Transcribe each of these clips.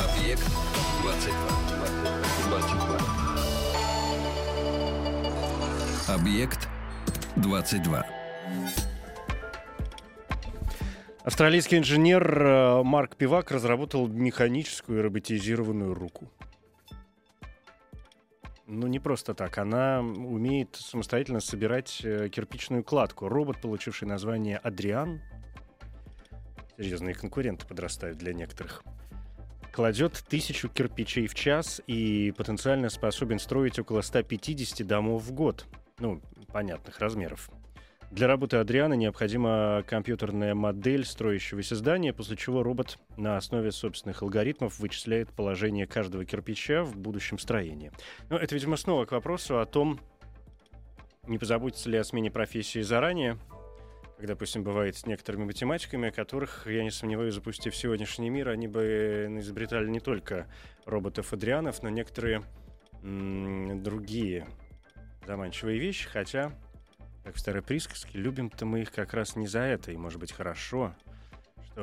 Объект 22. 22. Объект 22. Австралийский инженер э, Марк Пивак разработал механическую роботизированную руку. Ну, не просто так. Она умеет самостоятельно собирать э, кирпичную кладку. Робот, получивший название Адриан, серьезные конкуренты подрастают для некоторых, кладет тысячу кирпичей в час и потенциально способен строить около 150 домов в год. Ну, понятных размеров. Для работы Адриана необходима компьютерная модель строящегося здания, после чего робот на основе собственных алгоритмов вычисляет положение каждого кирпича в будущем строении. Но это, видимо, снова к вопросу о том, не позаботиться ли о смене профессии заранее, как, допустим, бывает с некоторыми математиками, которых, я не сомневаюсь, запустив сегодняшний мир, они бы изобретали не только роботов-адрианов, но некоторые другие заманчивые вещи, хотя, как в старой присказке, любим-то мы их как раз не за это, и, может быть, хорошо,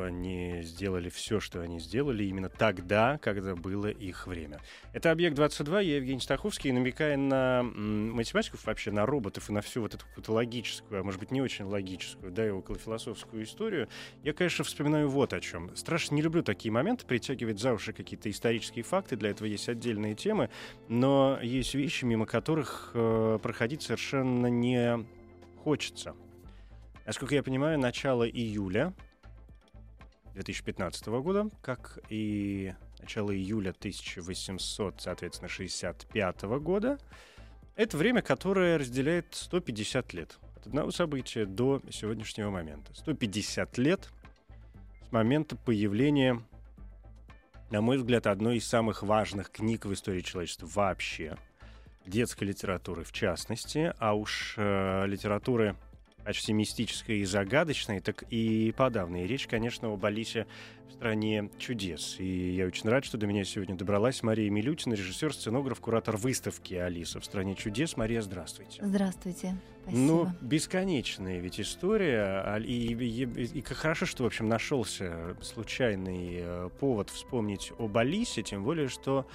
они сделали все, что они сделали именно тогда, когда было их время. Это «Объект-22», я Евгений Стаховский, намекая на математиков, вообще на роботов и на всю вот эту логическую, а может быть, не очень логическую, да, и околофилософскую историю, я, конечно, вспоминаю вот о чем. Страшно не люблю такие моменты, притягивать за уши какие-то исторические факты, для этого есть отдельные темы, но есть вещи, мимо которых э, проходить совершенно не хочется. Насколько я понимаю, начало июля 2015 года, как и начало июля 1800, соответственно, 65 года, это время, которое разделяет 150 лет. От одного события до сегодняшнего момента. 150 лет с момента появления, на мой взгляд, одной из самых важных книг в истории человечества вообще, детской литературы в частности, а уж э, литературы почти мистической и загадочной, так и подавно. И речь, конечно, об Алисе в стране чудес. И я очень рад, что до меня сегодня добралась Мария Милютина, режиссер, сценограф, куратор выставки «Алиса в стране чудес». Мария, здравствуйте. Здравствуйте. Спасибо. Ну, бесконечная ведь история. И, и, и- и хорошо, что, в общем, нашелся случайный э, повод вспомнить об Алисе, тем более, что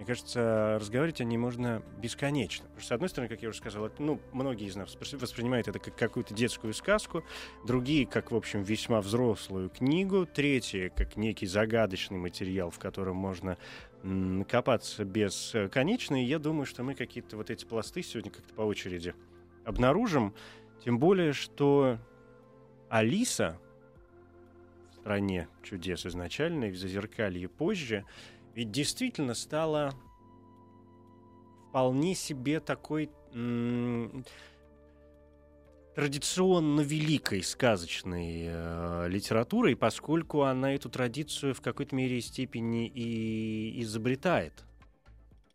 мне кажется, разговаривать о ней можно бесконечно. Потому что, с одной стороны, как я уже сказал, это, ну, многие из нас воспри- воспринимают это как какую-то детскую сказку, другие как, в общем, весьма взрослую книгу, третьи как некий загадочный материал, в котором можно м, копаться бесконечно. И я думаю, что мы какие-то вот эти пласты сегодня как-то по очереди обнаружим. Тем более, что Алиса в стране чудес изначально и в зазеркалье позже ведь действительно стала вполне себе такой м, традиционно великой сказочной э, литературой, поскольку она эту традицию в какой-то мере и степени и изобретает.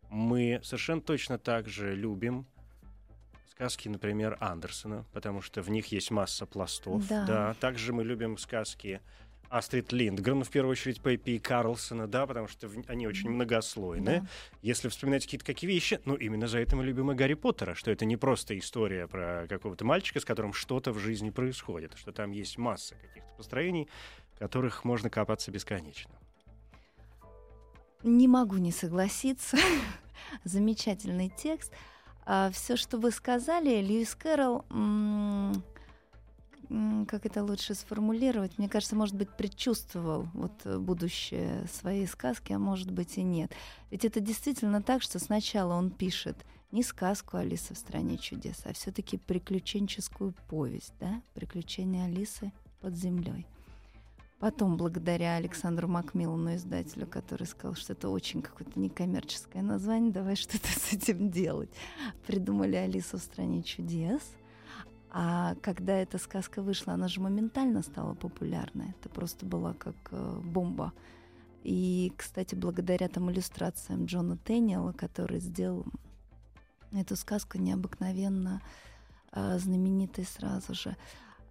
Мы совершенно точно так же любим сказки, например, Андерсона, потому что в них есть масса пластов. Да. Также мы любим сказки Астрид Линдгрен, в первую очередь Пеппи и Карлсона, да, потому что они очень многослойны. Да. Если вспоминать какие-то какие вещи, ну, именно за это мы любим и Гарри Поттера, что это не просто история про какого-то мальчика, с которым что-то в жизни происходит, что там есть масса каких-то построений, в которых можно копаться бесконечно. Не могу не согласиться. Замечательный текст. Все, что вы сказали, Льюис Кэрролл, как это лучше сформулировать, мне кажется, может быть, предчувствовал вот э, будущее своей сказки, а может быть и нет. Ведь это действительно так, что сначала он пишет не сказку Алиса в стране чудес, а все-таки приключенческую повесть, да, приключения Алисы под землей. Потом, благодаря Александру Макмиллану, издателю, который сказал, что это очень какое-то некоммерческое название, давай что-то с этим делать, придумали «Алису в стране чудес». А когда эта сказка вышла, она же моментально стала популярной. Это просто была как э, бомба. И, кстати, благодаря там иллюстрациям Джона Тенниела, который сделал эту сказку необыкновенно э, знаменитой сразу же.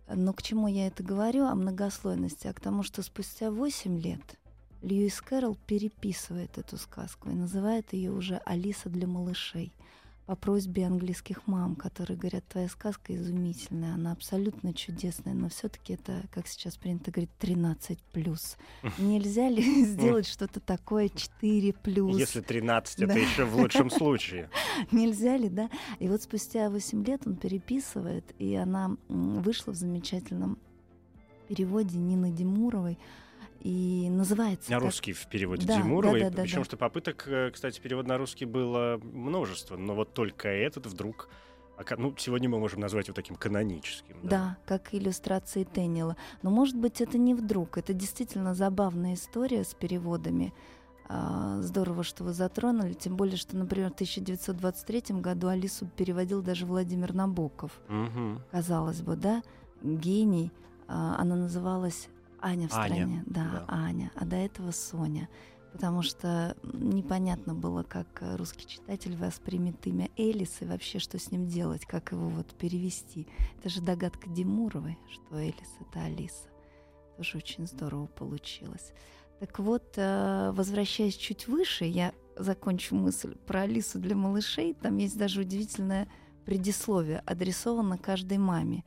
Но к чему я это говорю? О многослойности, а к тому, что спустя 8 лет Льюис Кэрролл переписывает эту сказку и называет ее уже «Алиса для малышей» по просьбе английских мам, которые говорят, твоя сказка изумительная, она абсолютно чудесная, но все-таки это, как сейчас принято говорить, 13 плюс. Нельзя ли сделать что-то такое 4 плюс? Если 13, это еще в лучшем случае. Нельзя ли, да? И вот спустя 8 лет он переписывает, и она вышла в замечательном переводе Нины Демуровой и называется. На русский в переводе да, Тимуровой. Да, да, Причем, да. что попыток, э, кстати, перевод на русский было множество, но вот только этот вдруг ну, сегодня мы можем назвать его таким каноническим. Да, да как иллюстрации Теннила. Но, может быть, это не вдруг. Это действительно забавная история с переводами. А, здорово, что вы затронули. Тем более, что, например, в 1923 году Алису переводил даже Владимир Набоков. Угу. Казалось бы, да? Гений. А, она называлась Аня в стране, Аня. Да, да, Аня. А до этого Соня. Потому что непонятно было, как э, русский читатель воспримет имя Элис и вообще, что с ним делать, как его вот перевести. Это же догадка Димуровой, что Элис — это Алиса. Тоже очень здорово получилось. Так вот, э, возвращаясь чуть выше, я закончу мысль про Алису для малышей. Там есть даже удивительное предисловие, адресовано каждой маме.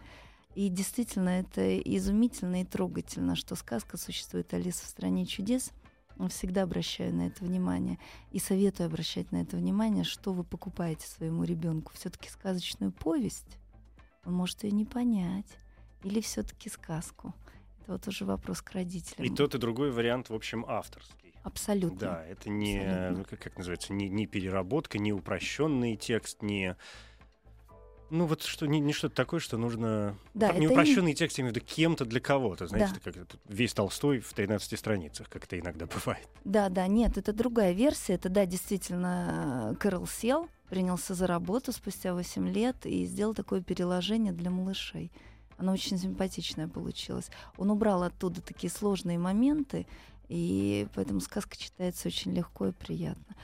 И действительно, это изумительно и трогательно, что сказка существует «Алиса в стране чудес». Всегда обращаю на это внимание и советую обращать на это внимание, что вы покупаете своему ребенку. Все-таки сказочную повесть, он может ее не понять, или все-таки сказку. Это вот уже вопрос к родителям. И тот и другой вариант, в общем, авторский. Абсолютно. Да, это не, Абсолютно. как, как называется, не, не переработка, не упрощенный текст, не ну вот что не, не что-то такое, что нужно... Да, не упрощенный не... текст, я имею в виду кем-то для кого-то. Знаете, да. как весь Толстой в 13 страницах, как это иногда бывает. Да, да, нет, это другая версия. Это, да, действительно, Кэрол сел, принялся за работу спустя 8 лет и сделал такое переложение для малышей. Оно очень симпатичное получилось. Он убрал оттуда такие сложные моменты, и поэтому сказка читается очень легко и приятно.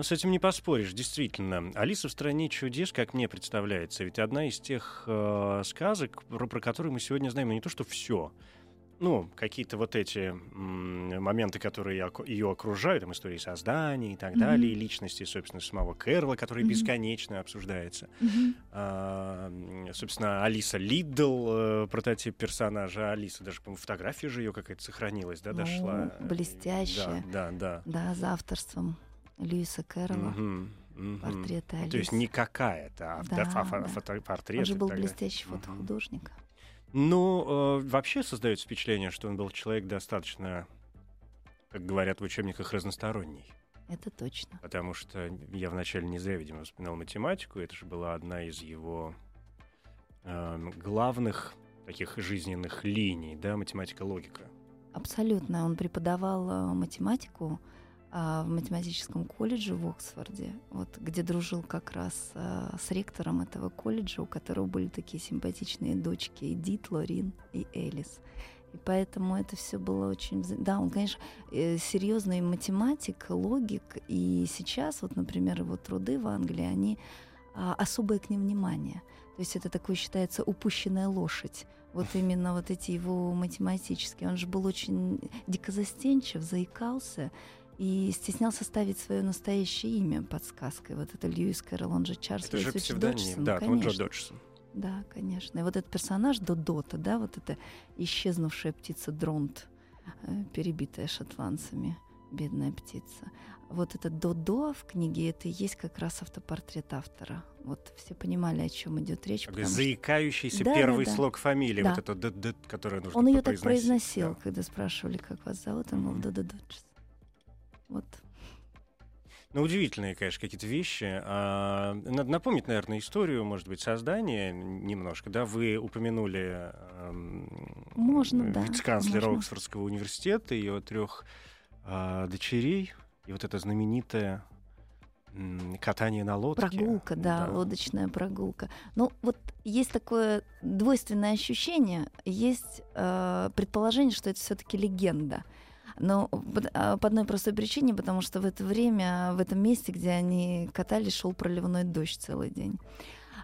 Ну, с этим не поспоришь, действительно. «Алиса в стране чудес», как мне представляется, ведь одна из тех э, сказок, про, про которые мы сегодня знаем, не то что все, ну, какие-то вот эти моменты, которые ее окружают, там, истории создания и так mm-hmm. далее, и личности, собственно, самого Кэрла, который mm-hmm. бесконечно обсуждается. Mm-hmm. А, собственно, Алиса Лидл, э, прототип персонажа Алисы, даже, по-моему, фотография же ее какая-то сохранилась, да, дошла. Ну, блестящая. Да, да, да. Да, за авторством Льюиса Кэрролла. Угу. Угу. Портреты Алисы. То есть не какая-то, а да, фото- да. фотопортрет. Он же был блестящий фотохудожник. Ну, э, вообще создается впечатление, что он был человек достаточно, как говорят в учебниках, разносторонний. Это точно. Потому что я вначале не зря, видимо, вспоминал математику. Это же была одна из его э, главных таких жизненных линий, да, математика-логика. Абсолютно. Он преподавал э, математику а, в математическом колледже в Оксфорде, вот, где дружил как раз а, с ректором этого колледжа, у которого были такие симпатичные дочки Эдит, Лорин и Элис. И поэтому это все было очень... Да, он, конечно, э, серьезный математик, логик. И сейчас, вот, например, его труды в Англии, они а, особое к ним внимание. То есть это такое считается упущенная лошадь. Вот именно вот эти его математические. Он же был очень дико застенчив, заикался и стеснялся ставить свое настоящее имя под сказкой. Вот это Льюис Кэрролл, он же Чарльз это же псевдоним, Доджсон. Да, конечно. он Джо Доджсон. Да, конечно. И вот этот персонаж Додота, да, вот эта исчезнувшая птица Дронт, э, перебитая шотландцами, бедная птица. Вот этот Додо в книге, это и есть как раз автопортрет автора. Вот все понимали, о чем идет речь. Такой заикающийся да, первый да, да. слог фамилии, да. вот это д, д, который нужно Он ее так произносил, да. когда спрашивали, как вас зовут, он был Додо Доджсон. Вот. Ну, удивительные, конечно, какие-то вещи. А, надо напомнить, наверное, историю, может быть, создания немножко. Да, вы упомянули можно, э, да, вице-канцлера можно. Оксфордского университета, ее трех а, дочерей, и вот это знаменитое катание на лодке. Прогулка, да, да, лодочная прогулка. Ну, вот есть такое двойственное ощущение, есть э, предположение, что это все-таки легенда. Но по одной простой причине, потому что в это время, в этом месте, где они катались, шел проливной дождь целый день.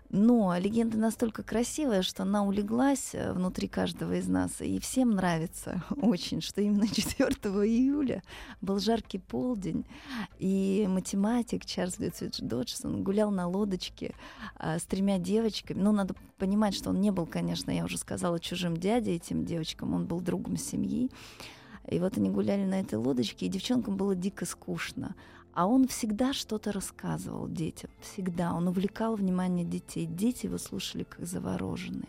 Но легенда настолько красивая, что она улеглась э, внутри каждого из нас, и всем нравится очень, что именно 4 июля был жаркий полдень, и математик Чарльз Лютвидж Доджсон гулял на лодочке а, с тремя девочками. Ну, надо понимать, что он не был, конечно, я уже сказала, чужим дядей этим девочкам, он был другом семьи. И вот они гуляли на этой лодочке, и девчонкам было дико скучно. А он всегда что-то рассказывал детям, всегда. Он увлекал внимание детей. Дети его слушали как завороженные.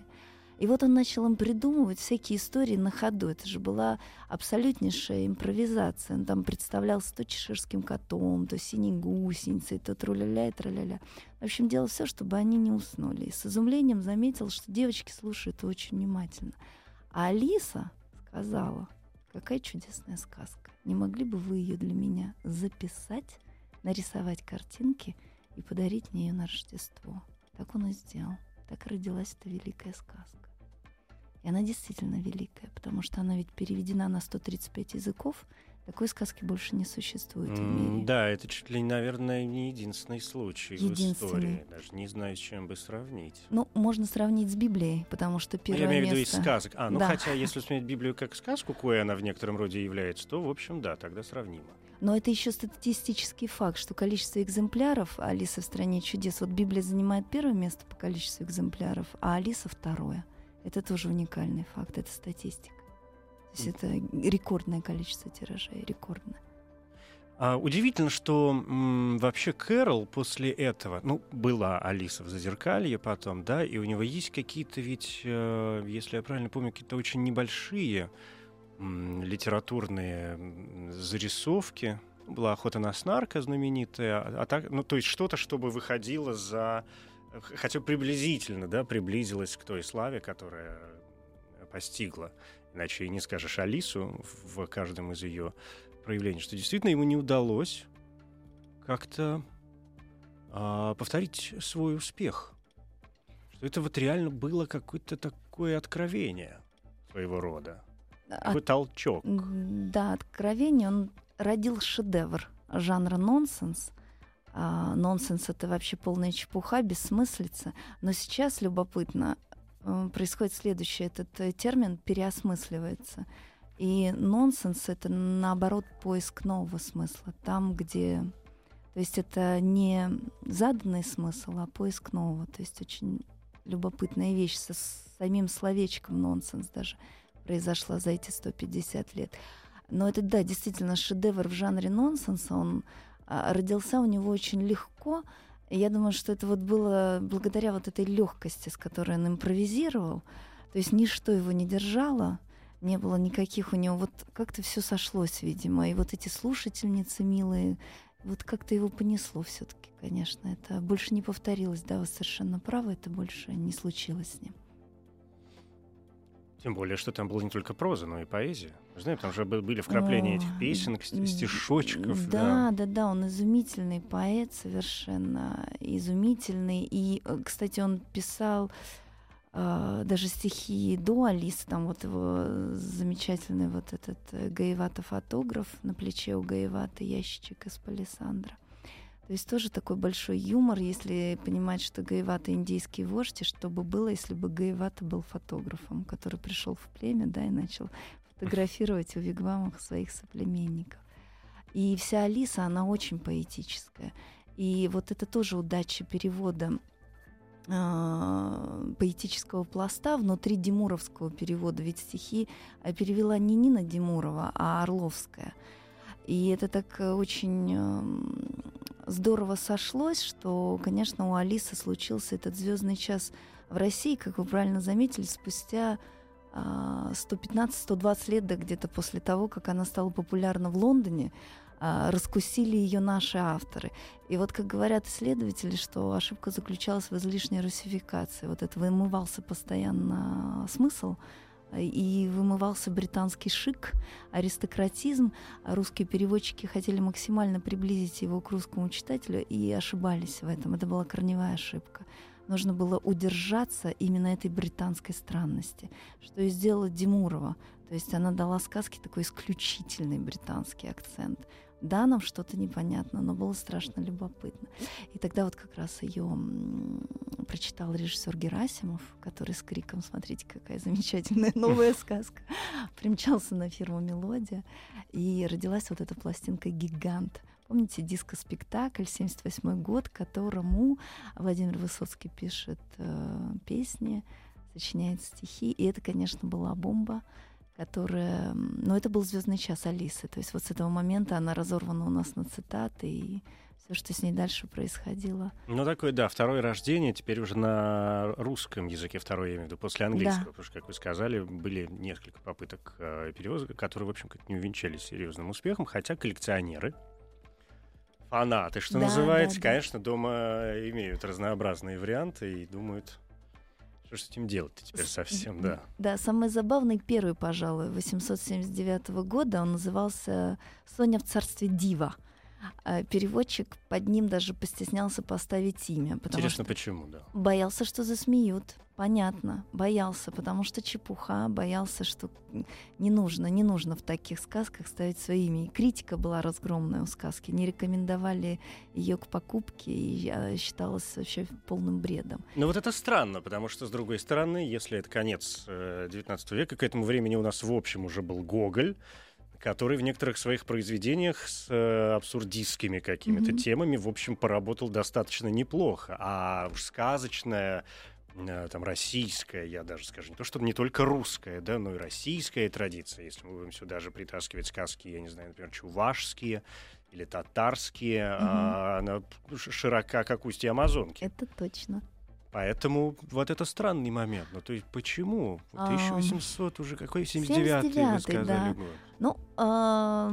И вот он начал им придумывать всякие истории на ходу. Это же была абсолютнейшая импровизация. Он там представлялся то чеширским котом, то синей гусеницей, то труля-ля и траля-ля. В общем, делал все, чтобы они не уснули. И с изумлением заметил, что девочки слушают очень внимательно. А Алиса сказала, какая чудесная сказка. Не могли бы вы ее для меня записать, нарисовать картинки и подарить мне ее на Рождество? Так он и сделал. Так родилась эта великая сказка. И она действительно великая, потому что она ведь переведена на 135 языков, такой сказки больше не существует в мире. Да, это чуть ли, наверное, не единственный случай единственный. в истории. Даже не знаю, с чем бы сравнить. Ну, можно сравнить с Библией, потому что первое Я имею место... в виду из сказок. А, ну да. хотя, если смотреть Библию как сказку, кое она в некотором роде является, то, в общем, да, тогда сравнимо. Но это еще статистический факт, что количество экземпляров Алиса в стране чудес. Вот Библия занимает первое место по количеству экземпляров, а Алиса второе. Это тоже уникальный факт, это статистика. То есть это рекордное количество тиражей, рекордное. А, удивительно, что м, вообще Кэрол после этого, ну, была Алиса в Зазеркалье потом, да, и у него есть какие-то ведь, э, если я правильно помню, какие-то очень небольшие м, литературные зарисовки. Была охота на снарка знаменитая, а, а так, ну, то есть что-то, чтобы выходило за, хотя приблизительно, да, приблизилось к той славе, которая постигла иначе и не скажешь Алису в каждом из ее проявлений, что действительно ему не удалось как-то а, повторить свой успех. Что это вот реально было какое-то такое откровение своего рода. От... Такой толчок. Да, откровение. Он родил шедевр жанра нонсенс. А, нонсенс — это вообще полная чепуха, бессмыслица. Но сейчас любопытно, происходит следующее. Этот э, термин переосмысливается. И нонсенс — это, наоборот, поиск нового смысла. Там, где... То есть это не заданный смысл, а поиск нового. То есть очень любопытная вещь со самим словечком нонсенс даже произошла за эти 150 лет. Но это, да, действительно шедевр в жанре нонсенса. Он а, родился у него очень легко, я думаю, что это вот было благодаря вот этой легкости, с которой он импровизировал. То есть ничто его не держало, не было никаких у него, вот как-то все сошлось, видимо. И вот эти слушательницы милые, вот как-то его понесло все-таки, конечно. Это больше не повторилось, да, вы совершенно правы, это больше не случилось с ним. Тем более, что там была не только проза, но и поэзия. Знаете, там же были вкрапления О, этих песенок, стишочков. Да, да, да, да, он изумительный поэт совершенно, изумительный. И, э, кстати, он писал э, даже стихи до Алисы, там вот его замечательный вот этот э, Гаевата-фотограф на плече у Гаевата ящичек из палисандра. То есть тоже такой большой юмор, если понимать, что Гаевата индийский вождь, и что бы было, если бы Гаевата был фотографом, который пришел в племя, да, и начал фотографировать в вигвамах своих соплеменников. И вся Алиса, она очень поэтическая. И вот это тоже удача перевода э, поэтического пласта внутри Димуровского перевода. Ведь стихи а, перевела не Нина Димурова, а Орловская. И это так э, очень здорово сошлось, что, конечно, у Алисы случился этот звездный час в России, как вы правильно заметили, спустя 115-120 а, лет, да где-то после того, как она стала популярна в Лондоне, а, раскусили ее наши авторы. И вот, как говорят исследователи, что ошибка заключалась в излишней русификации. Вот это вымывался постоянно смысл и вымывался британский шик, аристократизм. Русские переводчики хотели максимально приблизить его к русскому читателю и ошибались в этом. Это была корневая ошибка. Нужно было удержаться именно этой британской странности, что и сделала Димурова. То есть она дала сказке такой исключительный британский акцент. Да, нам что-то непонятно, но было страшно любопытно. И тогда вот как раз ее прочитал режиссер Герасимов, который с криком «Смотрите, какая замечательная новая сказка!» примчался на фирму «Мелодия», и родилась вот эта пластинка «Гигант». Помните диско-спектакль 78 год, которому Владимир Высоцкий пишет э, песни, сочиняет стихи, и это, конечно, была бомба которая... Ну, это был звездный час Алисы. То есть вот с этого момента она разорвана у нас на цитаты, и все, что с ней дальше происходило. Ну, такое, да, второе рождение, теперь уже на русском языке второе, я имею в виду, после английского. Да. Потому что, как вы сказали, были несколько попыток э, перевоза, которые, в общем, как не увенчались серьезным успехом, хотя коллекционеры, фанаты, что да, называется, да, да. конечно, дома имеют разнообразные варианты и думают, что с этим делать теперь совсем, да? Да, самый забавный первый, пожалуй, 879 года, он назывался «Соня в царстве Дива». А переводчик под ним даже постеснялся поставить имя. Потому Интересно, что почему, да? Боялся, что засмеют. Понятно, боялся, потому что чепуха, боялся, что не нужно, не нужно в таких сказках ставить свои имя. И критика была разгромная у сказки, не рекомендовали ее к покупке, и я считалась вообще полным бредом. Но вот это странно, потому что, с другой стороны, если это конец XIX э, века, к этому времени у нас в общем уже был Гоголь, который в некоторых своих произведениях с э, абсурдистскими какими-то mm-hmm. темами, в общем, поработал достаточно неплохо. А уж сказочная э, там российская, я даже скажу, не то, что не только русская, да, но и российская традиция, если мы будем сюда же притаскивать сказки, я не знаю, например, чувашские или татарские, mm-hmm. а, она широка, как устье Амазонки. Это точно. Поэтому вот это странный момент. Ну, то есть почему? 1800 уже какой 79-й, вы сказали да. год. Ну, э,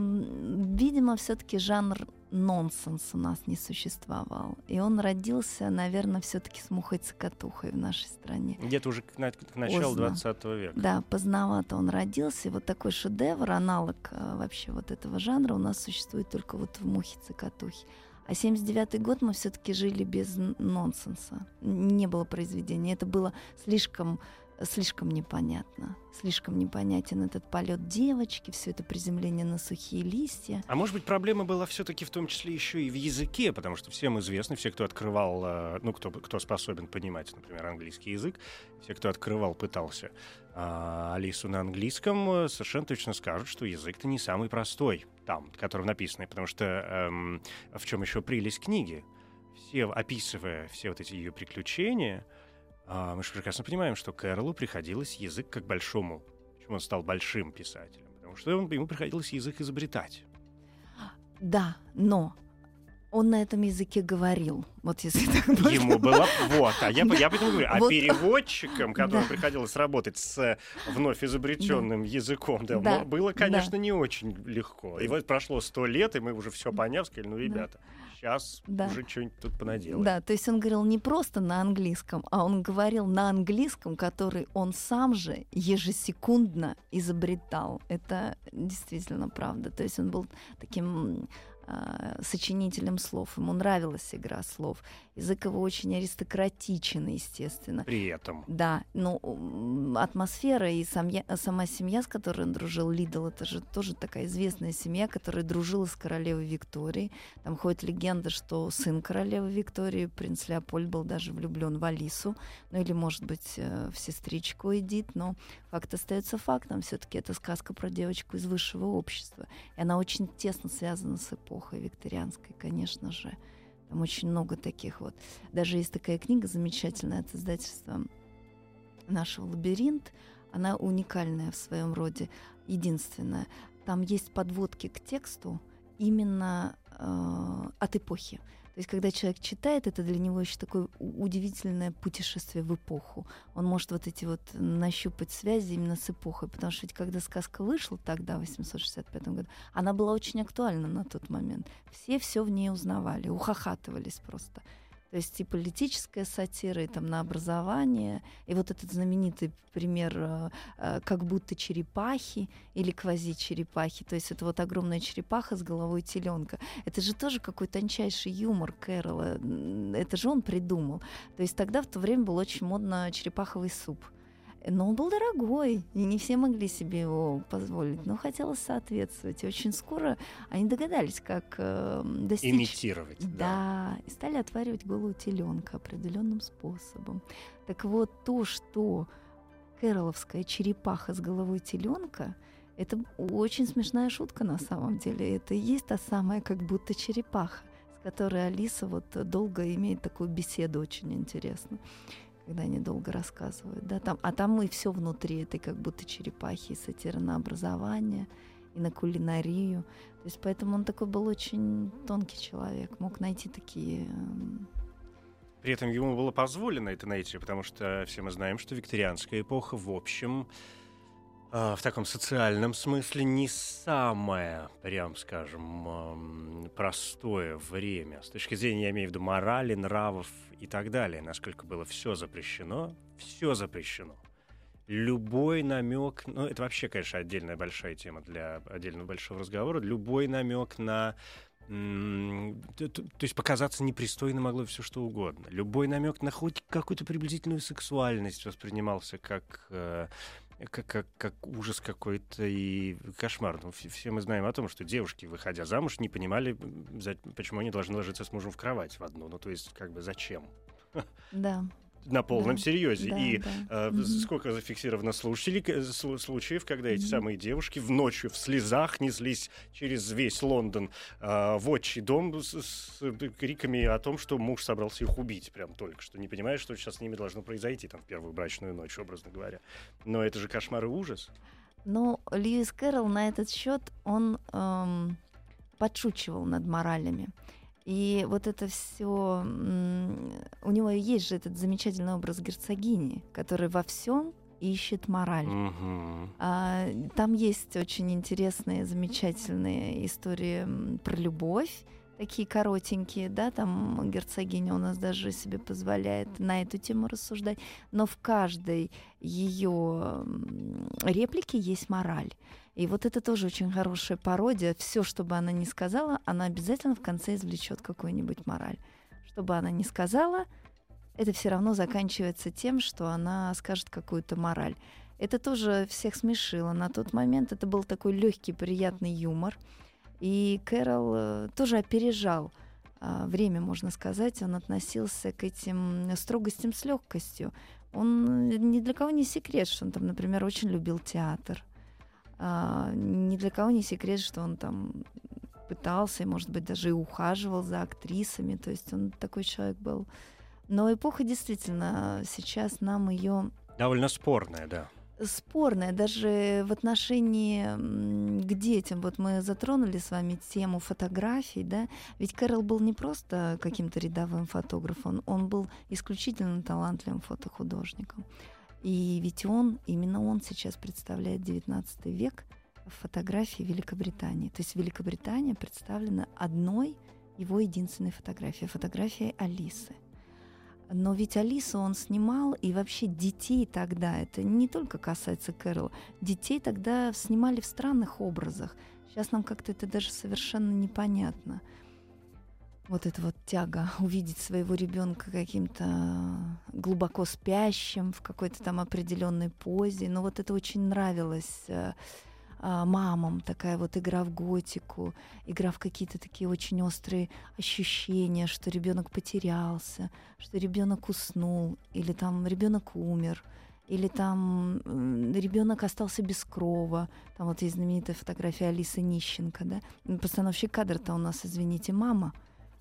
видимо, все-таки жанр нонсенс у нас не существовал. И он родился, наверное, все-таки с мухой-цокотухой в нашей стране. Где-то уже к, на, к началу 20 века. Да, поздновато он родился. И вот такой шедевр, аналог э, вообще вот этого жанра у нас существует только вот в мухе-цокотухе. А 79-й год мы все-таки жили без нонсенса. Не было произведения. Это было слишком слишком непонятно. Слишком непонятен этот полет девочки, все это приземление на сухие листья. А может быть, проблема была все-таки в том числе еще и в языке, потому что всем известно, все, кто открывал, э, ну, кто, кто способен понимать, например, английский язык, все, кто открывал, пытался а, Алису на английском, э, совершенно точно скажут, что язык-то не самый простой там, который написанный, потому что эм, в чем еще прелесть книги? Все, описывая все вот эти ее приключения, а, мы же прекрасно понимаем, что Кэролу приходилось язык как большому. Почему он стал большим писателем? Потому что ему приходилось язык изобретать. Да, но он на этом языке говорил. Вот если так можно. Ему было вот, а я, я поэтому говорю, а вот. переводчикам, которым да. приходилось работать с вновь изобретенным да. языком, да, да. было, конечно, да. не очень легко. И вот прошло сто лет, и мы уже все поняв, сказали, ну, ребята, да сейчас да. уже что-нибудь тут понаделаем. Да, то есть он говорил не просто на английском, а он говорил на английском, который он сам же ежесекундно изобретал. Это действительно правда. То есть он был таким э, сочинителем слов. Ему нравилась игра слов. Язык его очень аристократичен, естественно. При этом. Да, ну, атмосфера и сам я, сама семья, с которой он дружил, Лидл, это же тоже такая известная семья, которая дружила с королевой Викторией. Там ходит легенда, что сын королевы Виктории, принц Леопольд, был даже влюблен в Алису, ну или, может быть, э, в сестричку Эдит, но факт остается фактом. Все-таки это сказка про девочку из высшего общества. И она очень тесно связана с эпохой викторианской, конечно же. Там очень много таких вот. Даже есть такая книга замечательная от издательства нашего «Лабиринт». Она уникальная в своем роде, единственная. Там есть подводки к тексту именно э, от эпохи. То есть, когда человек читает, это для него еще такое удивительное путешествие в эпоху. Он может вот эти вот нащупать связи именно с эпохой, потому что ведь когда сказка вышла тогда, в 865 году, она была очень актуальна на тот момент. Все все в ней узнавали, ухахатывались просто. То есть и политическая сатира, и там на образование, и вот этот знаменитый пример э, э, как будто черепахи или квази-черепахи, то есть это вот огромная черепаха с головой теленка. Это же тоже какой тончайший юмор Кэрола, это же он придумал. То есть тогда в то время был очень модно черепаховый суп. Но он был дорогой, и не все могли себе его позволить, но хотелось соответствовать. И очень скоро они догадались, как э, достичь... Имитировать. Да, да, и стали отваривать голову теленка определенным способом. Так вот, то, что кэроловская черепаха с головой теленка, это очень смешная шутка на самом деле. Это и есть та самая как будто черепаха, с которой Алиса вот долго имеет такую беседу очень интересную когда они долго рассказывают, да, там, а там и все внутри этой как будто черепахи, сатира на образование и на кулинарию. То есть поэтому он такой был очень тонкий человек, мог найти такие эм, при этом ему было позволено это найти, потому что все мы знаем, что викторианская эпоха, в общем, в таком социальном смысле не самое, прям скажем, простое время. С точки зрения, я имею в виду, морали, нравов и так далее, насколько было все запрещено, все запрещено. Любой намек, ну это вообще, конечно, отдельная большая тема для отдельного большого разговора, любой намек на то есть показаться непристойно могло все что угодно. Любой намек на хоть какую-то приблизительную сексуальность воспринимался как э, как, как, как ужас какой-то и кошмар. Ну, все мы знаем о том, что девушки, выходя замуж, не понимали, почему они должны ложиться с мужем в кровать в одну. Ну, то есть, как бы зачем? Да на полном да. серьезе. Да, и да. Э, угу. сколько зафиксировано слушателей, случаев, когда эти угу. самые девушки в ночью в слезах неслись через весь Лондон э, в отчий дом с, с криками о том, что муж собрался их убить прям только что, не понимая, что сейчас с ними должно произойти там в первую брачную ночь, образно говоря. Но это же кошмар и ужас. Но Льюис Кэрролл на этот счет он эм, подшучивал над моралями. И вот это все, у него есть же этот замечательный образ герцогини, который во всем ищет мораль. Угу. А, там есть очень интересные, замечательные истории про любовь, такие коротенькие, да, там герцогиня у нас даже себе позволяет на эту тему рассуждать, но в каждой ее реплике есть мораль. И вот это тоже очень хорошая пародия. Все, что бы она ни сказала, она обязательно в конце извлечет какую-нибудь мораль. Что бы она ни сказала, это все равно заканчивается тем, что она скажет какую-то мораль. Это тоже всех смешило. На тот момент это был такой легкий, приятный юмор. И Кэрол э, тоже опережал а, время, можно сказать. Он относился к этим строгостям с легкостью. Он ни для кого не секрет, что он там, например, очень любил театр а, ни для кого не секрет, что он там пытался, может быть, даже и ухаживал за актрисами. То есть он такой человек был. Но эпоха действительно сейчас нам ее довольно спорная, да. Спорная даже в отношении к детям. Вот мы затронули с вами тему фотографий, да. Ведь Кэрол был не просто каким-то рядовым фотографом, он был исключительно талантливым фотохудожником. И ведь он, именно он сейчас представляет 19 век в фотографии Великобритании. То есть Великобритания представлена одной его единственной фотографией, фотографией Алисы. Но ведь Алису он снимал, и вообще детей тогда, это не только касается Кэрол, детей тогда снимали в странных образах. Сейчас нам как-то это даже совершенно непонятно вот эта вот тяга увидеть своего ребенка каким-то глубоко спящим в какой-то там определенной позе. Но вот это очень нравилось э, э, мамам, такая вот игра в готику, игра в какие-то такие очень острые ощущения, что ребенок потерялся, что ребенок уснул, или там ребенок умер или там ребенок остался без крова. Там вот есть знаменитая фотография Алисы Нищенко, да. Постановщик кадра-то у нас, извините, мама.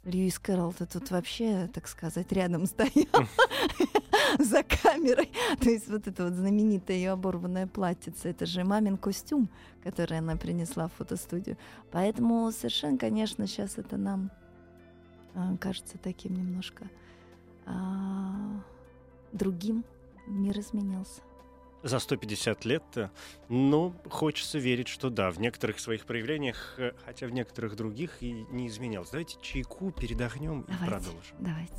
Льюис Кэрролл-то тут вообще, так сказать, рядом стоял за камерой. То есть вот это вот знаменитое ее оборванное платьице, это же мамин костюм, который она принесла в фотостудию. Поэтому совершенно, конечно, сейчас это нам а, кажется таким немножко а, другим. Мир изменился. За 150 лет, ну, хочется верить, что да, в некоторых своих проявлениях, э, хотя в некоторых других и не изменялось. Давайте чайку передохнем давайте, и продолжим. Давайте.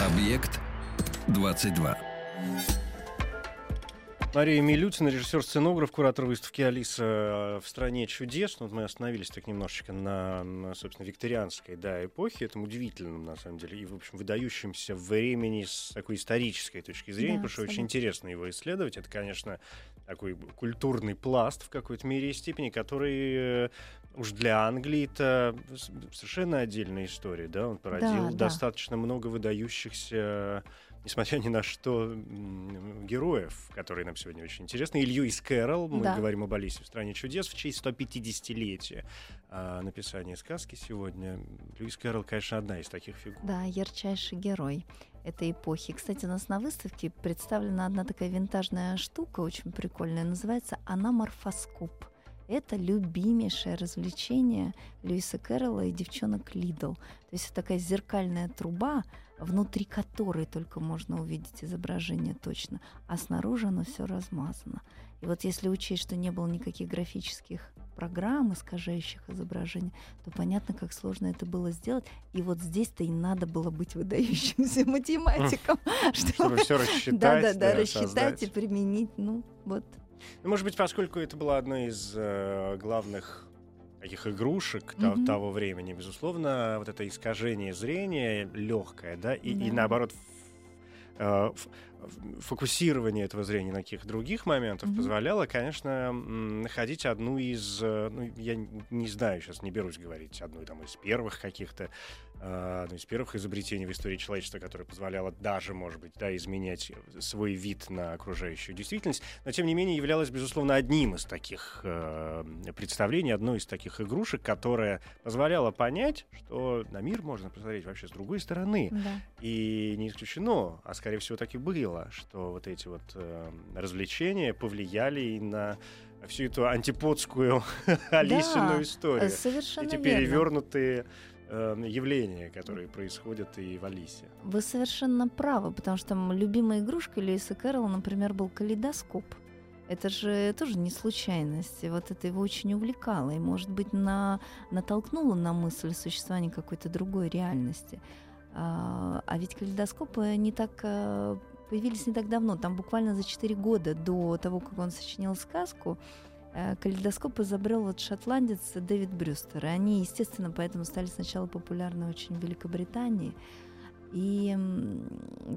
Объект 22. Мария Милютина, режиссер-сценограф, куратор выставки «Алиса э, в стране чудес». Ну, вот мы остановились так немножечко на, собственно, викторианской да, эпохе. Это удивительно, на самом деле, и, в общем, выдающимся времени с такой исторической точки зрения, да, потому что очень интересно его исследовать. Это, конечно, такой культурный пласт в какой-то мере и степени, который э, уж для Англии это совершенно отдельная история, да, он породил да, достаточно да. много выдающихся несмотря ни на что, героев, которые нам сегодня очень интересны. И Льюис Кэрролл, мы да. говорим об Алисе в стране чудес, в честь 150-летия а, написания сказки сегодня. Льюис Кэрролл, конечно, одна из таких фигур. Да, ярчайший герой этой эпохи. Кстати, у нас на выставке представлена одна такая винтажная штука, очень прикольная, называется «Анаморфоскоп». Это любимейшее развлечение Льюиса Кэрролла и девчонок Лидл. То есть это такая зеркальная труба, внутри которой только можно увидеть изображение точно, а снаружи оно все размазано. И вот если учесть, что не было никаких графических программ, искажающих изображение, то понятно, как сложно это было сделать. И вот здесь-то и надо было быть выдающимся математиком, чтобы все рассчитать, да, да, да, рассчитать и применить. Ну, вот. Ну, может быть, поскольку это была одна из э, главных таких игрушек mm-hmm. того времени, безусловно, вот это искажение зрения легкое, да, и, да. и наоборот э, фокусирование этого зрения на каких других моментах mm-hmm. позволяло, конечно, находить одну из, э, ну, я не знаю, сейчас не берусь говорить, одну там из первых каких-то одно ну, из первых изобретений в истории человечества, которое позволяло даже, может быть, да, изменять свой вид на окружающую действительность, но тем не менее являлось, безусловно, одним из таких э, представлений, одной из таких игрушек, которая позволяла понять, что на мир можно посмотреть вообще с другой стороны. Да. И не исключено, а скорее всего так и было, что вот эти вот э, развлечения повлияли и на всю эту антиподскую Алисину да, историю. Совершенно Эти перевернутые э, явления, которые происходят и в Алисе. Вы совершенно правы, потому что любимая игрушка Льюиса Кэрролла, например, был калейдоскоп. Это же тоже не случайность. Вот это его очень увлекало. И, может быть, на, натолкнуло на мысль существования какой-то другой реальности. А, а ведь калейдоскопы не так э, появились не так давно. Там буквально за 4 года до того, как он сочинил сказку, Э, калейдоскоп изобрел вот шотландец Дэвид Брюстер. И они, естественно, поэтому стали сначала популярны очень в Великобритании. И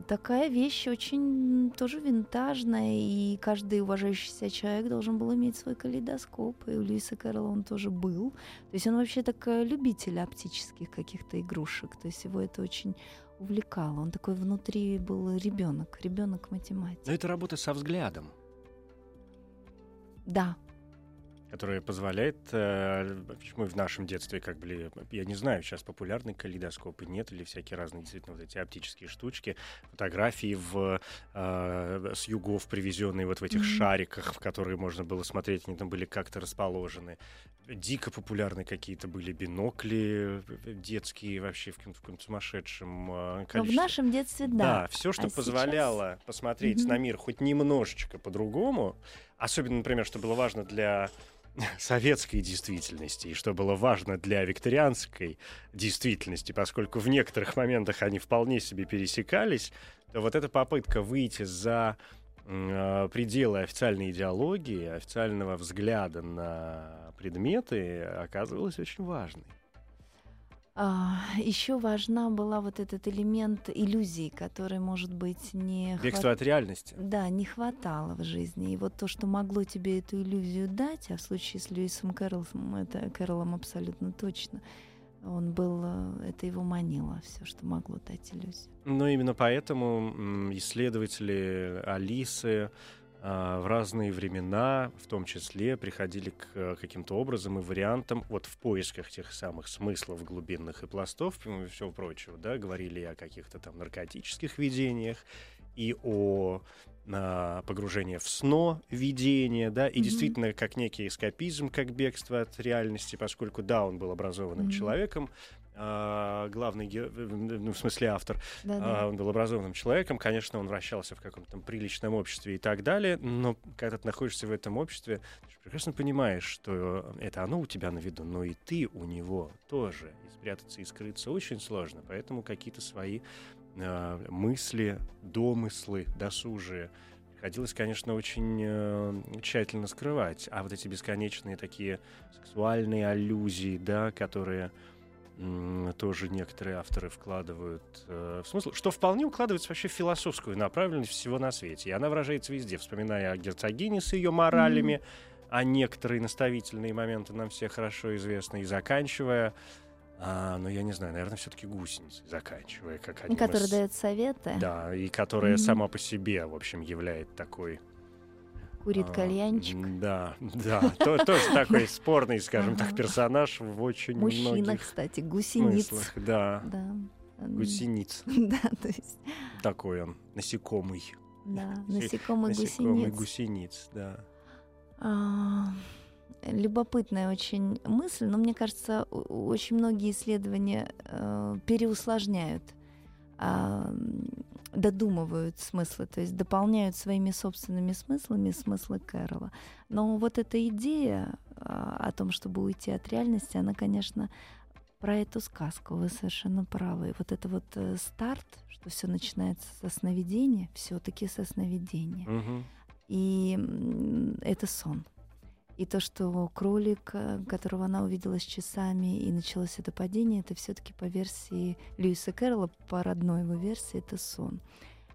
такая вещь очень тоже винтажная, и каждый уважающий себя человек должен был иметь свой калейдоскоп, и у Льюиса Кэрролла он тоже был. То есть он вообще такой э, любитель оптических каких-то игрушек, то есть его это очень увлекало. Он такой внутри был ребенок, ребенок математики. Но это работа со взглядом. Да, которая позволяет, э, почему в нашем детстве как бы, я не знаю, сейчас популярны калейдоскопы, нет, или всякие разные действительно вот эти оптические штучки, фотографии в, э, с югов привезенные вот в этих mm-hmm. шариках, в которые можно было смотреть, они там были как-то расположены. Дико популярны какие-то были бинокли э, детские вообще в каком-то, в каком-то сумасшедшем э, количестве. Но в нашем детстве да. Да, все, что а позволяло сейчас... посмотреть mm-hmm. на мир хоть немножечко по-другому, особенно, например, что было важно для советской действительности, и что было важно для викторианской действительности, поскольку в некоторых моментах они вполне себе пересекались, то вот эта попытка выйти за э, пределы официальной идеологии, официального взгляда на предметы оказывалась очень важной. А, еще важна была вот этот элемент иллюзии, который, может быть, не... Бегство хват... от реальности. Да, не хватало в жизни. И вот то, что могло тебе эту иллюзию дать, а в случае с Льюисом Кэрролом, это Кэрролом абсолютно точно, он был, э, это его манило, все, что могло дать иллюзию. Но именно поэтому исследователи Алисы, в разные времена, в том числе, приходили к э, каким-то образом и вариантам, вот в поисках тех самых смыслов глубинных и пластов, и всего прочего, да, говорили о каких-то там наркотических видениях и о на погружение в сно, видение, да, и mm-hmm. действительно как некий эскапизм, как бегство от реальности, поскольку, да, он был образованным mm-hmm. человеком, а, главный, ге- ну, в смысле автор, Да-да. а, он был образованным человеком, конечно, он вращался в каком-то там приличном обществе и так далее, но когда ты находишься в этом обществе, ты же прекрасно понимаешь, что это оно у тебя на виду, но и ты у него тоже. И спрятаться и скрыться очень сложно, поэтому какие-то свои а, мысли, домыслы досужие приходилось, конечно, очень э, тщательно скрывать. А вот эти бесконечные такие сексуальные аллюзии, да, которые тоже некоторые авторы вкладывают э, в смысл, что вполне укладывается вообще в философскую направленность всего на свете. И она выражается везде, вспоминая о герцогине с ее моралями, а некоторые наставительные моменты нам все хорошо известны, и заканчивая, а, ну, я не знаю, наверное, все-таки гусеницей, заканчивая, как одним Который из- дает советы, Да, и которая Мгм. сама по себе, в общем, является такой... курит а, кальянчик. Да, да, то- тоже такой спорный, скажем так, персонаж в очень Мужчина, кстати, гусениц. Да, гусениц. Да, то есть, Такой он, насекомый. да, насекомый Насекомый гусениц. гусениц, да. А, Любопытная очень мысль, но мне кажется, очень многие исследования э, переусложняют, а, додумывают смыслы, то есть дополняют своими собственными смыслами смыслы Кэрола. Но вот эта идея а, о том, чтобы уйти от реальности, она, конечно, про эту сказку. Вы совершенно правы. И вот это вот э, старт, что все начинается со сновидения, все-таки со сновидения. Мгм. И это сон. И то, что кролик, э, которого она увидела с часами, и началось это падение, это все-таки по версии Льюиса Кэрролла, по родной его версии, это сон.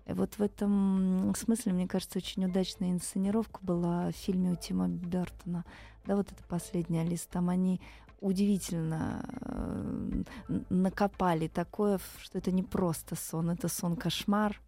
И вот в этом смысле, мне кажется, очень удачная инсценировка была в фильме у Тима Бертона. Да, вот это последняя Алиса, там они удивительно э, накопали такое, что это не просто сон, это сон-кошмар.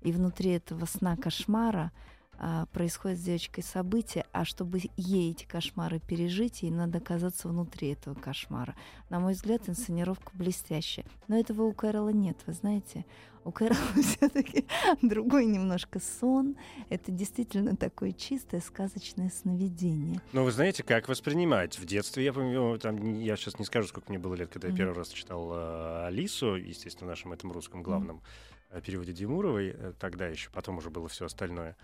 И внутри этого сна-кошмара а, происходит с девочкой событие, а чтобы ей эти кошмары пережить, ей надо оказаться внутри этого кошмара. На мой взгляд, инсценировка блестящая. Но этого у Кэрола нет, вы знаете. У Кэрола все-таки другой немножко сон. Это действительно такое чистое сказочное сновидение. Ну, вы знаете, как воспринимать? В детстве, я помню, там, я сейчас не скажу, сколько мне было лет, когда я первый раз читал э, Алису, естественно, в нашем этом русском главном э, переводе Димуровой, э, тогда еще, потом уже было все остальное.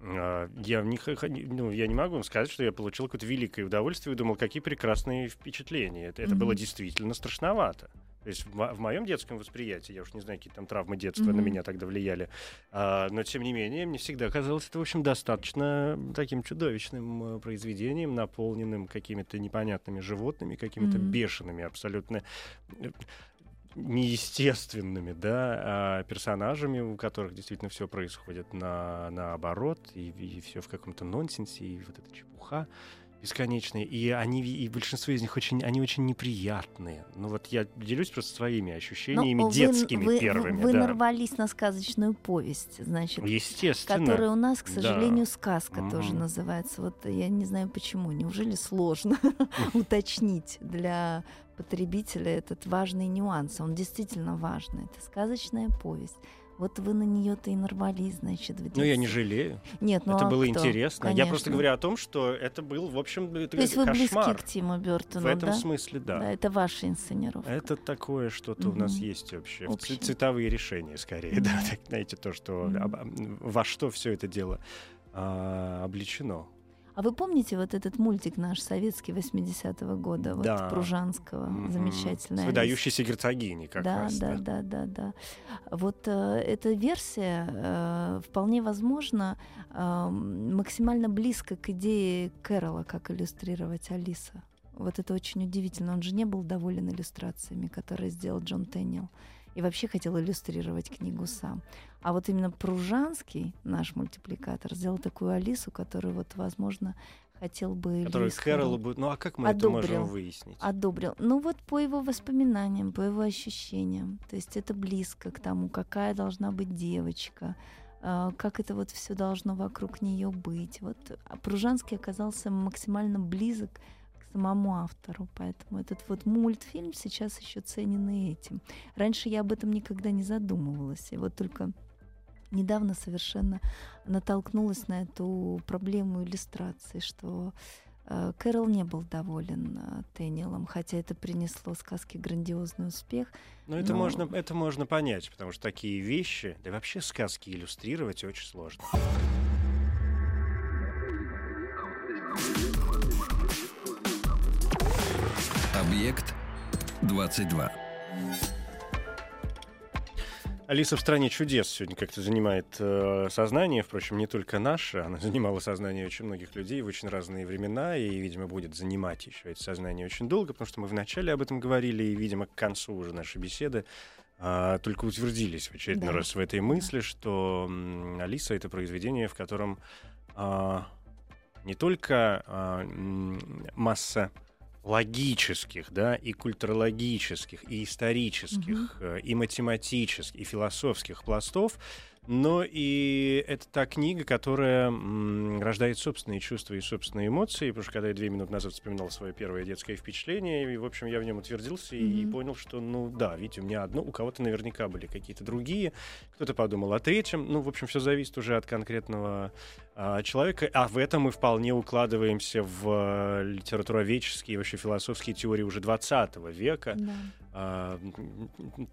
А, Я не, ну, я не могу вам сказать, что я получил какое-то великое удовольствие и думал, какие прекрасные впечатления. Это, это было действительно страшновато. То есть в, мо- в моем детском восприятии, я уж не знаю, какие там травмы детства на Мгм. меня тогда влияли, а, но тем не менее, мне всегда казалось это, в общем, достаточно таким чудовищным э, произведением, наполненным какими-то непонятными животными, какими-то Мгм. бешеными абсолютно э, неестественными, да, а персонажами, у которых действительно все происходит на, наоборот, и, все в каком-то нонсенсе, и вот эта чепуха бесконечные, и они, и большинство из них очень, они очень неприятные. Ну вот я делюсь просто своими ощущениями Ну, вы- детскими вы, первыми, Вы да. нарвались на сказочную повесть, значит, Естественно. которая у нас, к Да. сожалению, сказка тоже Мгм. называется. Вот я не знаю почему. Неужели сложно уточнить для потребителя этот важный нюанс? Он действительно важный. Это сказочная повесть. Вот вы на нее-то и нарвались, значит, в Ну, я не детстве. жалею. Нет, ну это а было кто? интересно. Я просто Конечно. говорю о том, что это был, в общем, это То есть вы близки кошмар. к Тиму Бертону, В этом да? смысле, да. Да, это ваша инсценировка. Это такое что-то у нас есть вообще. Общее. Цветовые решения, скорее, Мгм. да. Так, знаете, то, что м, во что все это дело а, облечено. А вы помните вот этот мультик наш советский 80-го года, вот Да. Пружанского, Мгм. замечательный. С выдающейся герцогиней, как да, раз. да, да, да, да. Вот э, эта версия э, вполне возможно э, максимально близко к идее Кэрола, как иллюстрировать Алиса. Вот это очень удивительно. Он же не был доволен иллюстрациями, которые сделал Джон Теннил. И вообще хотел иллюстрировать книгу сам. А вот именно Пружанский, наш мультипликатор, сделал такую Алису, которую вот, возможно, хотел бы Который Кэролу будет... Ну, а как мы это одобрил. можем выяснить? одобрил. Ну вот по его воспоминаниям, по его ощущениям. То есть это близко к тому, какая должна быть девочка, а, как это вот все должно вокруг нее быть. Вот а Пружанский оказался максимально близок к самому автору, поэтому этот вот мультфильм сейчас еще ценен и этим. Раньше я об этом никогда не задумывалась, и вот только недавно совершенно натолкнулась на эту проблему иллюстрации, что Э, Кэрол не был доволен э, Теннилом, хотя это принесло сказке грандиозный успех. Но это, можно, это можно понять, потому что такие вещи, да вообще сказки иллюстрировать очень сложно. Объект 22. Алиса в стране чудес сегодня как-то занимает э, сознание, впрочем, не только наше, она занимала сознание очень многих людей в очень разные времена, и, видимо, будет занимать еще это сознание очень долго, потому что мы вначале об этом говорили, и, видимо, к концу уже нашей беседы э, только утвердились в очередной да. раз в этой мысли, что э, Алиса — это произведение, в котором э, не только э, масса логических, да, и культурологических, и исторических, mm-hmm. и математических, и философских пластов, но и это та книга, которая рождает собственные чувства и собственные эмоции, потому что когда я две минуты назад вспоминал свое первое детское впечатление, и, в общем, я в нем утвердился mm-hmm. и понял, что, ну да, видите, у меня одно, у кого-то наверняка были какие-то другие, кто-то подумал о третьем, ну, в общем, все зависит уже от конкретного а, человека, а в этом мы вполне укладываемся в а, литературоведческие и вообще философские теории уже 20 века. Да. А,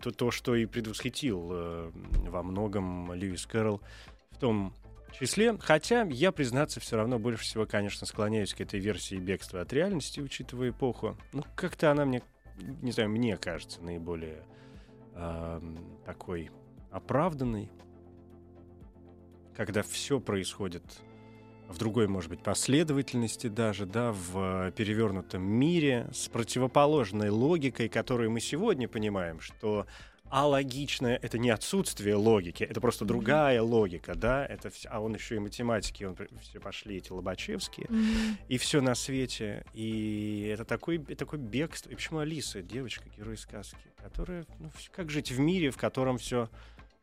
то, то, что и предвосхитил а, во многом Льюис Кэрролл в том числе. Хотя я, признаться, все равно больше всего, конечно, склоняюсь к этой версии бегства от реальности, учитывая эпоху. Ну, как-то она мне, не знаю, мне кажется, наиболее э, такой оправданной когда все происходит в другой, может быть, последовательности даже, да, в перевернутом мире с противоположной логикой, которую мы сегодня понимаем, что алогичное — это не отсутствие логики, это просто другая mm-hmm. логика, да, это все, а он еще и математики, он все пошли эти Лобачевские, mm-hmm. и все на свете, и это такой, такой бегство. И почему Алиса, девочка, герой сказки, которая, ну, как жить в мире, в котором все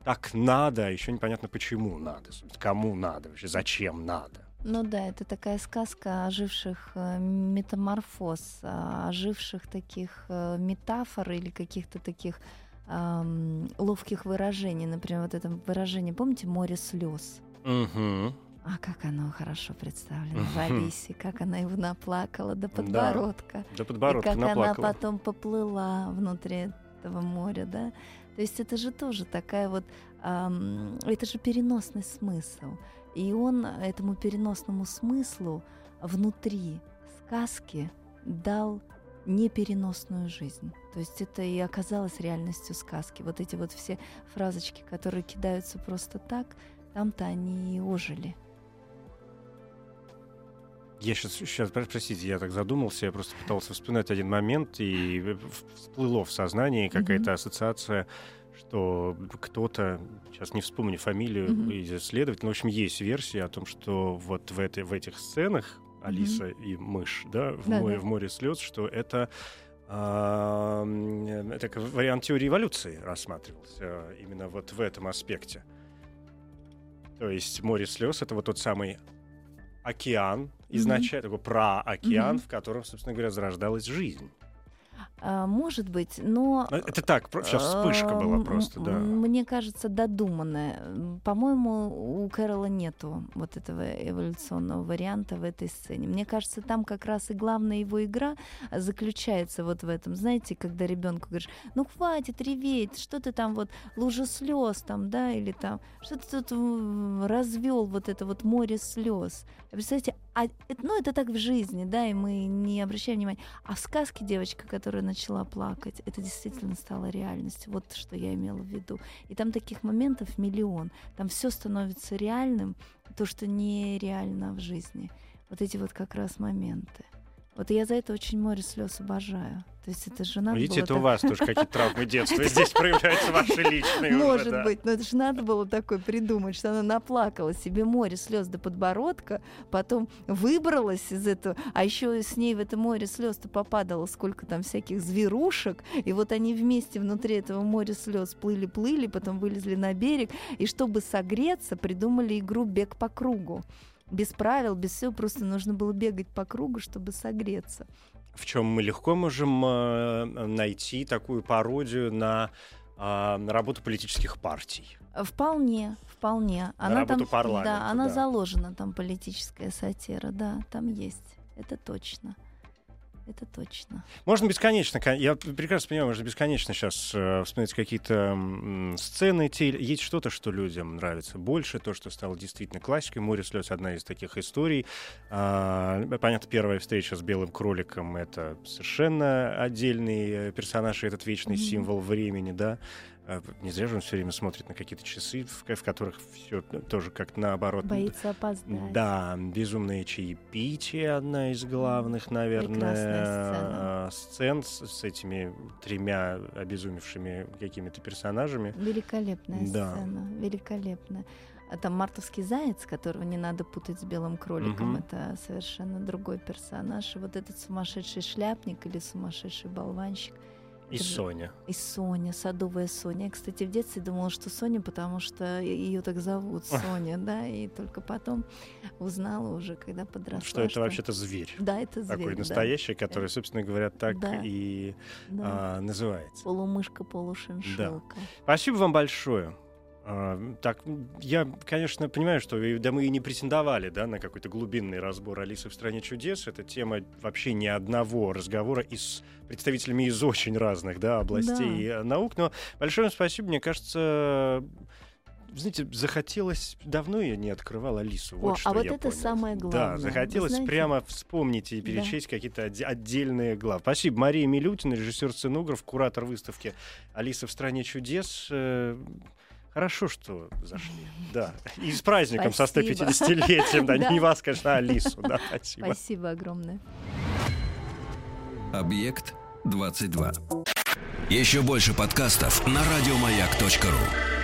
так надо, еще непонятно почему надо, кому надо, вообще зачем надо. Ну да, это такая сказка оживших э, метаморфоз, оживших таких э, метафор или каких-то таких эм, ловких выражений. Например, вот это выражение, помните, море слез? Угу. А как оно хорошо представлено в Алисе, как она его наплакала до подбородка. Да, до подбородка и как наплакала. она потом поплыла внутри этого моря, да. То есть это же тоже такая вот, эм, это же переносный смысл. И он этому переносному смыслу внутри сказки дал непереносную жизнь. То есть это и оказалось реальностью сказки. Вот эти вот все фразочки, которые кидаются просто так, там-то они и ожили. Я сейчас, сейчас, простите, я так задумался, я просто пытался вспоминать один момент, и всплыло в сознании какая-то mm-hmm. ассоциация, что кто-то, сейчас не вспомню фамилию mm-hmm. исследователь, но, в общем, есть версия о том, что вот в, этой, в этих сценах Алиса mm-hmm. и мышь, да, в, да, море, да. в море слез, что это а, это вариант теории эволюции рассматривался именно вот в этом аспекте. То есть море слез это вот тот самый океан, изначально mm-hmm. такой про океан, mm-hmm. в котором, собственно говоря, зарождалась жизнь. А, может быть, но... Это так, сейчас вспышка была просто, да. Мне кажется, додуманная. По-моему, у Кэрола нету вот этого эволюционного варианта в этой сцене. Мне кажется, там как раз и главная его игра заключается вот в этом. Знаете, когда ребенку говоришь, ну хватит реветь, что ты там вот лужа слез там, да, или там, что ты тут развел вот это вот море слез. Представляете, а, ну это так в жизни, да, и мы не обращаем внимания. А в сказке девочка, которая начала плакать, это действительно стало реальностью. Вот что я имела в виду. И там таких моментов миллион. Там все становится реальным, то, что нереально в жизни. Вот эти вот как раз моменты. Вот я за это очень море слез обожаю. То есть это же надо Видите, было это так... у вас тоже какие-то травмы детства. Здесь проявляются ваши личные Может уже, да. быть, но это же надо было такое придумать, что она наплакала себе море слез до подбородка, потом выбралась из этого, а еще с ней в это море слез-то попадало сколько там всяких зверушек, и вот они вместе внутри этого моря слез плыли-плыли, потом вылезли на берег, и чтобы согреться, придумали игру «Бег по кругу» без правил, без всего, просто нужно было бегать по кругу, чтобы согреться в чем мы легко можем э, найти такую пародию на, э, на работу политических партий. Вполне, вполне. Она на работу там, парламента. Да, она да. заложена там политическая сатира, да, там есть. Это точно. Это точно. Можно бесконечно, я прекрасно понимаю, можно бесконечно сейчас э, вспоминать какие-то сцены. Те, есть что-то, что людям нравится больше, то, что стало действительно классикой. «Море слез» — одна из таких историй. А, понятно, первая встреча с белым кроликом — это совершенно отдельный э, персонаж, и этот вечный mm-hmm. символ времени, да. А, не зря же он все время смотрит на какие-то часы, в, в которых все тоже как наоборот. Боится опоздать. Да, безумное чаепитие одна из главных, наверное, сцен с, с этими тремя обезумевшими какими-то персонажами. Великолепная да. сцена, великолепная. А там мартовский заяц, которого не надо путать с белым кроликом, угу. это совершенно другой персонаж. И вот этот сумасшедший шляпник или сумасшедший болванщик — и это Соня. И Соня, садовая Соня. Я, кстати, в детстве думала, что Соня, потому что ее так зовут Соня, да, и только потом узнала уже, когда подросла. Что это вообще-то зверь. Да, это зверь. Такой настоящий, да. который, собственно говоря, так да. и да. А, называется. Полумышка, полушиншилка. Да. Спасибо вам большое. А, так, я, конечно, понимаю, что да мы и не претендовали да, на какой-то глубинный разбор Алисы в стране чудес. Это тема вообще ни одного разговора и с представителями из очень разных да, областей да. наук. Но большое вам спасибо. Мне кажется, знаете, захотелось, давно я не открывал Алису. Вот О, что а вот я это понял. самое главное. Да, захотелось прямо вспомнить и перечесть да. какие-то отдельные главы. Спасибо. Мария Милютина, режиссер-сценограф, куратор выставки «Алиса в стране чудес». Хорошо, что зашли. Да. И с праздником спасибо. со 150-летием. Да, не вас, конечно, а Алису. Да, спасибо. Спасибо огромное. Объект 22. Еще больше подкастов на радиомаяк.ру.